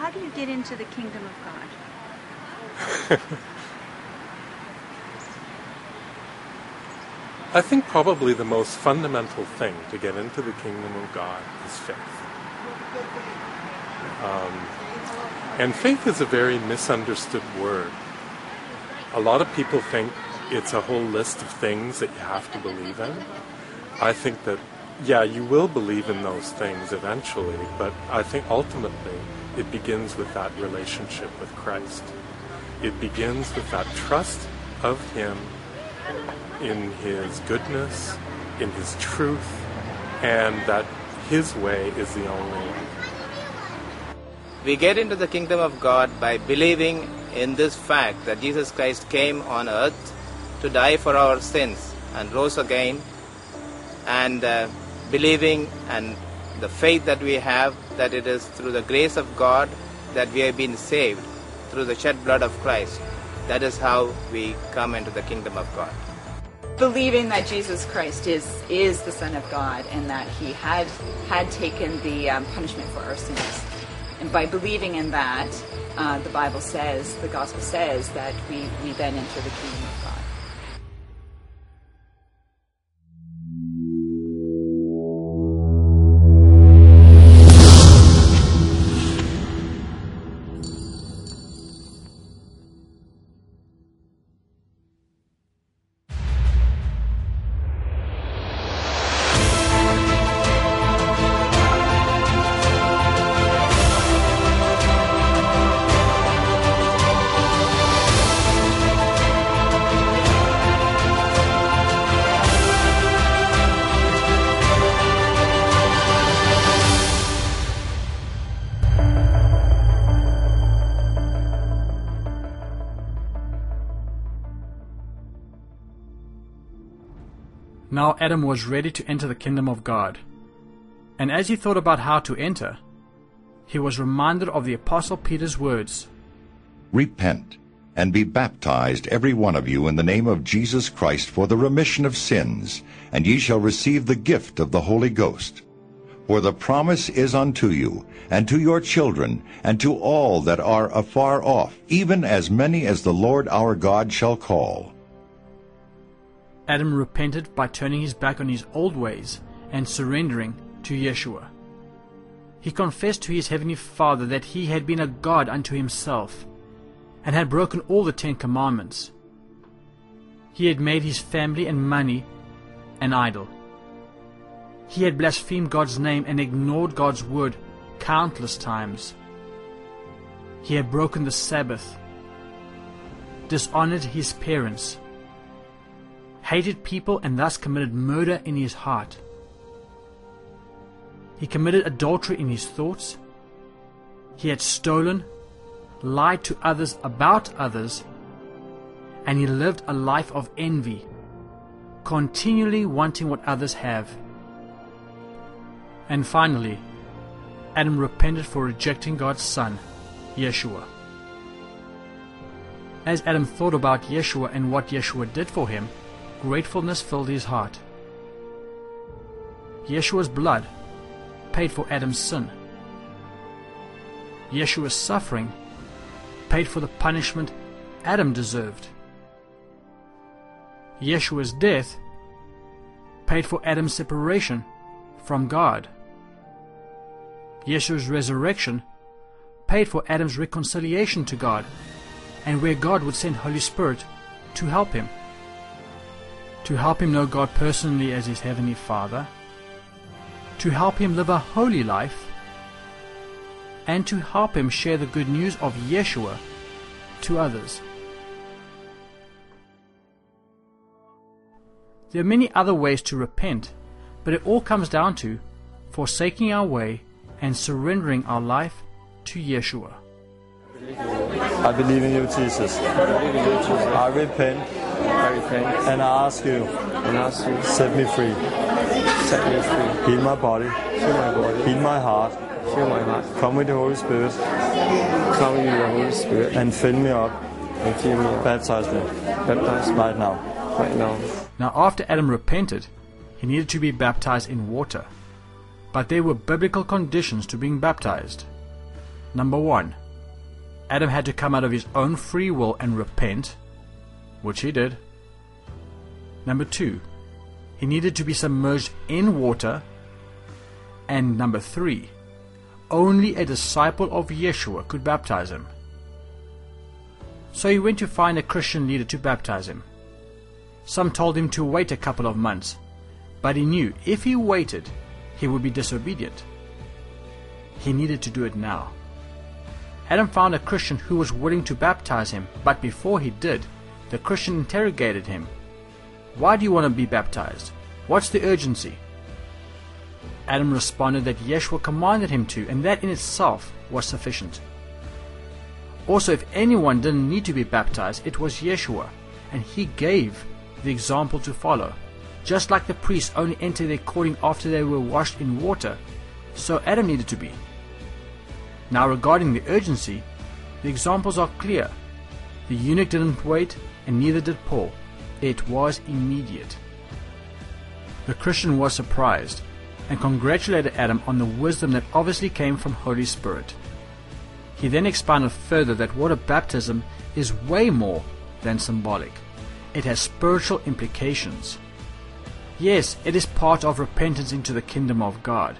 how do you get into the kingdom of God? I think probably the most fundamental thing to get into the kingdom of God is faith. Um, and faith is a very misunderstood word. A lot of people think it's a whole list of things that you have to believe in. I think that, yeah, you will believe in those things eventually, but I think ultimately it begins with that relationship with Christ. It begins with that trust of Him in His goodness, in His truth, and that His way is the only way. We get into the kingdom of God by believing in this fact that Jesus Christ came on earth to die for our sins and rose again, and uh, believing and the faith that we have that it is through the grace of God that we have been saved through the shed blood of Christ. That is how we come into the kingdom of God. Believing that Jesus Christ is is the Son of God and that He had had taken the um, punishment for our sins, and by believing in that, uh, the Bible says, the Gospel says that we we then enter the kingdom Now Adam was ready to enter the kingdom of God. And as he thought about how to enter, he was reminded of the Apostle Peter's words Repent, and be baptized every one of you in the name of Jesus Christ for the remission of sins, and ye shall receive the gift of the Holy Ghost. For the promise is unto you, and to your children, and to all that are afar off, even as many as the Lord our God shall call. Adam repented by turning his back on his old ways and surrendering to Yeshua. He confessed to his heavenly Father that he had been a God unto himself and had broken all the Ten Commandments. He had made his family and money an idol. He had blasphemed God's name and ignored God's word countless times. He had broken the Sabbath, dishonored his parents, hated people, and thus committed murder in his heart. He committed adultery in his thoughts. He had stolen, lied to others about others, and he lived a life of envy, continually wanting what others have. And finally, Adam repented for rejecting God's Son, Yeshua. As Adam thought about Yeshua and what Yeshua did for him, gratefulness filled his heart. Yeshua's blood paid for Adam's sin. Yeshua's suffering paid for the punishment Adam deserved. Yeshua's death paid for Adam's separation from God. Yeshua's resurrection paid for Adam's reconciliation to God and where God would send Holy Spirit to help him. To help him know God personally as his heavenly Father, to help him live a holy life, and to help him share the good news of Yeshua to others. There are many other ways to repent, but it all comes down to forsaking our way and surrendering our life to Yeshua. I believe in you, Jesus. I repent I repent and I ask you, and ask you set me free. set me free. Heal my body, Heal my body, heal my heart. heal my heart. Come with the Holy Spirit Come with your Holy Spirit and fill me up. and fill me up. Baptize me Baptize me right now. right now. Now, after Adam repented, he needed to be baptized in water. But there were biblical conditions to being baptized. Number one, Adam had to come out of his own free will and repent, which he did. Number two, he needed to be submerged in water. And number three, only a disciple of Yeshua could baptize him. So he went to find a Christian leader to baptize him. Some told him to wait a couple of months, but he knew if he waited, he would be disobedient. He needed to do it now. Adam found a Christian who was willing to baptize him, but before he did, the Christian interrogated him. Why do you want to be baptized? What's the urgency? Adam responded that Yeshua commanded him to, and that in itself was sufficient. Also, if anyone didn't need to be baptized, it was Yeshua, and he gave the example to follow. Just like the priests only entered their calling after they were washed in water, so Adam needed to be. Now, regarding the urgency, the examples are clear. The eunuch didn't wait, and neither did Paul. It was immediate. The Christian was surprised and congratulated Adam on the wisdom that obviously came from Holy Spirit. He then expounded further that water baptism is way more than symbolic. It has spiritual implications. Yes, it is part of repentance into the kingdom of God,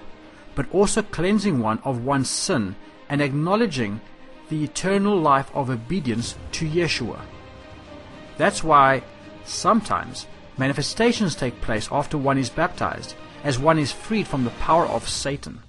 but also cleansing one of one's sin and acknowledging the eternal life of obedience to Yeshua. That's why sometimes manifestations take place after one is baptized, as one is freed from the power of Satan.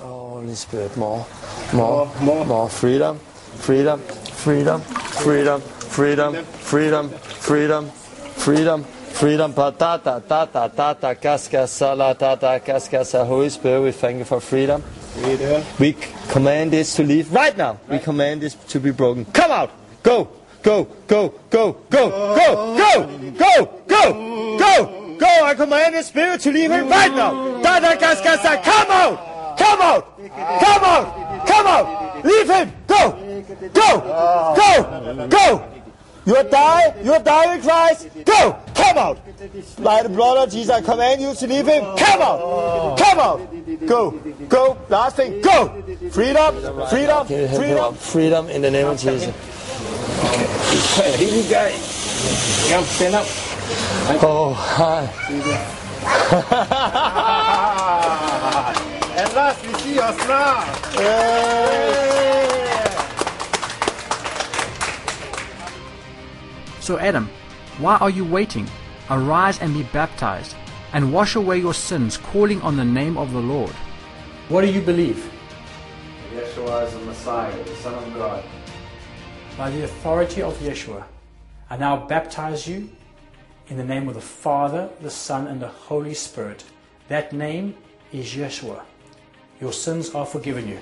Oh, Holy Spirit, more, more, more, more freedom, freedom, freedom, freedom, freedom, freedom, freedom, freedom, freedom. Pa ta ta ta ta ta ta sala ta ta kaska sa. Holy Spirit, we thank you for freedom. Freedom. We command this to leave right now. We command this to be broken. Come out. Go. Go. Go. Go. Go. Go. Go. Go. Go. Go. Go. I command the spirit to leave him right now. Da da gas gas da. Come out. Come out. Come out. Come out. Leave him. Go. Go. Go. Go. You die. You are dying, Christ. Go. Come out. By the blood of Jesus, I command you to leave him. Come out. Come out. Go. Go. Last thing. Go. Freedom. Freedom. Freedom. Freedom in the name of Jesus. Oh, hi. At last we see your smile. So, Adam, why are you waiting? Arise and be baptized, and wash away your sins, calling on the name of the Lord. What do you believe? Yeshua is the Messiah, the Son of God. By the authority of Yeshua, I now baptize you in the name of the Father, the Son, and the Holy Spirit. That name is Yeshua. Your sins are forgiven you.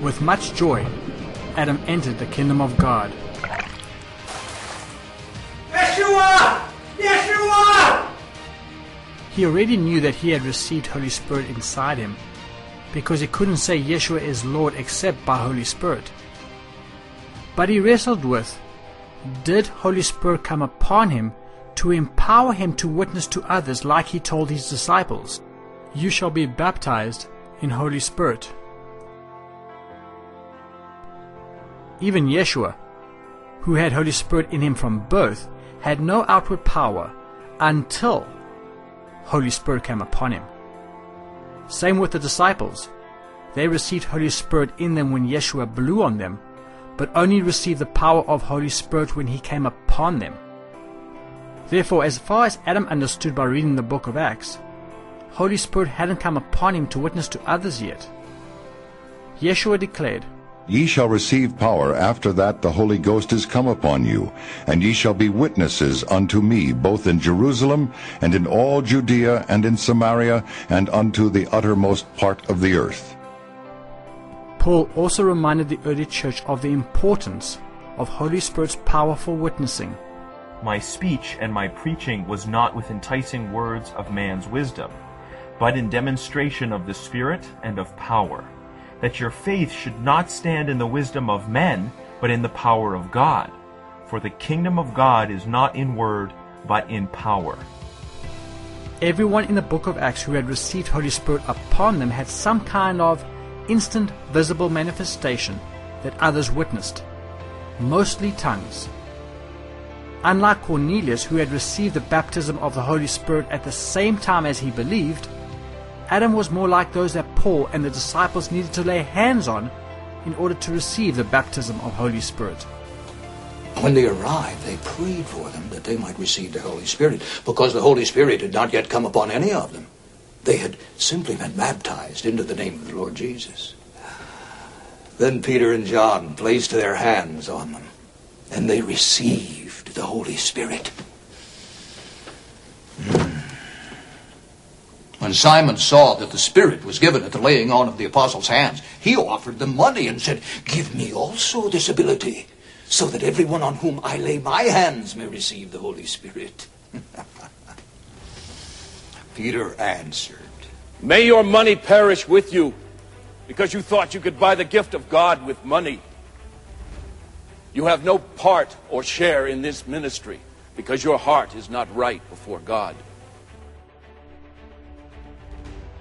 With much joy, Adam entered the kingdom of God. Yeshua! Yeshua! He already knew that he had received Holy Spirit inside him because he couldn't say Yeshua is Lord except by Holy Spirit. But he wrestled with did Holy Spirit come upon him to empower him to witness to others like he told his disciples? You shall be baptized in Holy Spirit. Even Yeshua, who had Holy Spirit in him from birth, had no outward power until Holy Spirit came upon him. Same with the disciples. They received Holy Spirit in them when Yeshua blew on them, but only received the power of Holy Spirit when he came upon them. Therefore, as far as Adam understood by reading the book of Acts, Holy Spirit hadn't come upon him to witness to others yet. Yeshua declared, Ye shall receive power after that the Holy Ghost is come upon you, and ye shall be witnesses unto me both in Jerusalem and in all Judea and in Samaria and unto the uttermost part of the earth. Paul also reminded the early church of the importance of Holy Spirit's powerful witnessing. My speech and my preaching was not with enticing words of man's wisdom, but in demonstration of the Spirit and of power, that your faith should not stand in the wisdom of men, but in the power of God. For the kingdom of God is not in word, but in power. Everyone in the book of Acts who had received Holy Spirit upon them had some kind of instant visible manifestation that others witnessed, mostly tongues. Unlike Cornelius, who had received the baptism of the Holy Spirit at the same time as he believed, Adam was more like those that Paul and the disciples needed to lay hands on in order to receive the baptism of Holy Spirit. When they arrived, they prayed for them that they might receive the Holy Spirit, because the Holy Spirit had not yet come upon any of them. They had simply been baptized into the name of the Lord Jesus. Then Peter and John placed their hands on them, and they received the Holy Spirit. Hmm. When Simon saw that the Spirit was given at the laying on of the apostles' hands, he offered them money and said, Give me also this ability, so that everyone on whom I lay my hands may receive the Holy Spirit. Peter answered, May your money perish with you, because you thought you could buy the gift of God with money. You have no part or share in this ministry, because your heart is not right before God.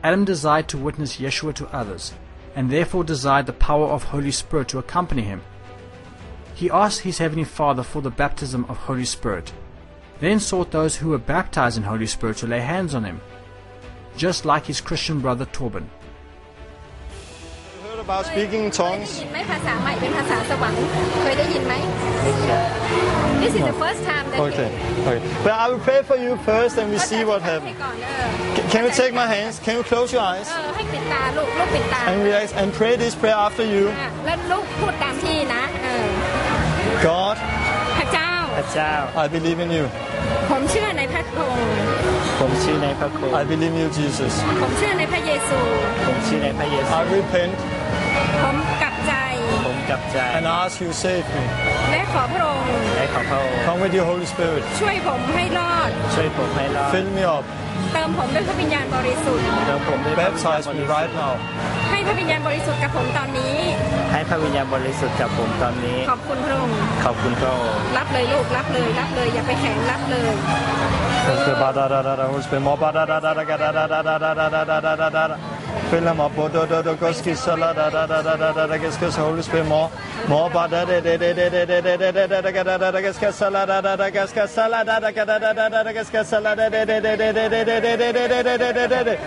Adam desired to witness Yeshua to others, and therefore desired the power of Holy Spirit to accompany him. He asked his Heavenly Father for the baptism of Holy Spirit, then sought those who were baptized in Holy Spirit to lay hands on him, just like his Christian brother Torben. Heard about speaking in tongues? This is the first time that Okay, okay. But I will pray for you first and we see what happens. Can you take my hands? Can you close your eyes? And relax and pray this prayer after you. God, I believe in you. ผมเชื่อในพระองค์ผมเชื่อในพระคุณ I believe in you, Jesus. ผมเชื่อในพระเยซู ผมเชื่อในพระเยซู I repent ผมกลับใจ ผมกลับใจ and ask you save me และขอพระองค์และขอพระองค์ Come with your Holy Spirit ช่วยผมให้รอด ช่วยผมให้รอด Fill me up เติมผมด้วยพระวิญญาณบริสุทธิ์ เติมผมด้วย Baptize me right now ให้พระวิญญาณบริสุทธิ์กับผมตอนนี้ ให้พระวิญญาณบริสุทธิ์กับผมตอนนี้ ขอบคุณพระองค์ขอบคุณพระองค์รับเลยลูกรับเลยรับเลยอย่าไปแข็งรับเลยเป็นบาดาดาดาดาเป็นมอบาดาดาดาดาดาดาดาดาดาดาดาดาดาดาดา Fila ma po do do do kos ki sala da da da da da da da kes kes holy spirit mo mo ba da de de de de de de de de de da da da da da kes kes sala da da da kes kes sala da da da da da da da kes kes sala da de de de de de de de de de de de de de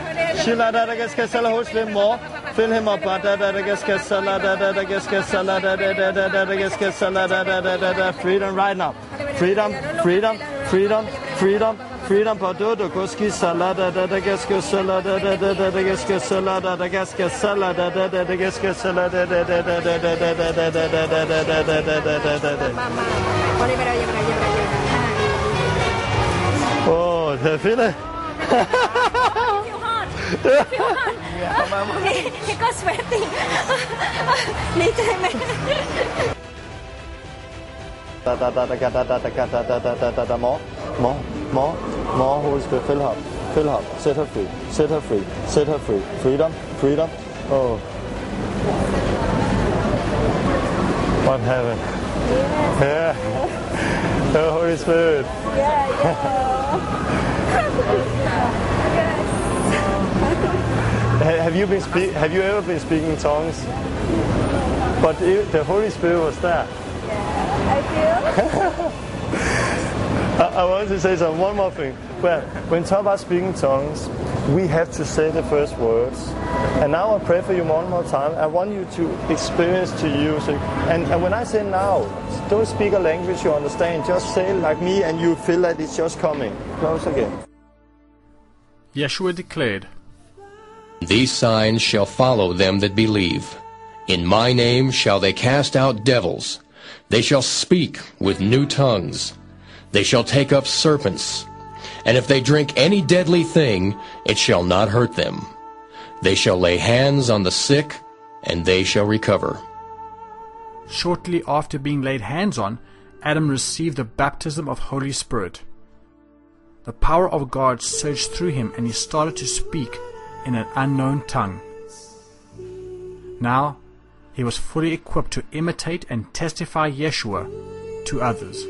shila da da kes kes sala holy spirit mo da da da ges ges sala da da da da da. Freedom right now, freedom, freedom, freedom, freedom. Freedom Padodo Koski Salada da da Gesko Salada da da da da Gesko Salada da Gesko Salada da da da Gesko Salada da da da da da da da da da da da da da da da da da da Oh, der Fille. He got niya. Pamama. He was. Later, man. More, more, more, more. Who's good? Fill up, fill up. Set her free, set her free, set her free. Freedom, freedom. Oh. What. Yeah. The Holy Spirit. Yeah. yeah. Have you been speak? Have you ever been speaking in tongues? But it, the Holy Spirit was there. I, do. I want to say some, one more thing. Well, when talk about speaking tongues, we have to say the first words. And now I pray for you one more time. I want you to experience to use it. And, and when I say now, don't speak a language you understand. Just say it like me, and you feel that it's just coming. Close again. Yeshua declared, These signs shall follow them that believe. In my name shall they cast out devils. They shall speak with new tongues. They shall take up serpents. And if they drink any deadly thing, it shall not hurt them. They shall lay hands on the sick, and they shall recover. Shortly after being laid hands on, Adam received the baptism of Holy Spirit. The power of God surged through him and he started to speak in an unknown tongue. Now, he was fully equipped to imitate and testify Yeshua to others.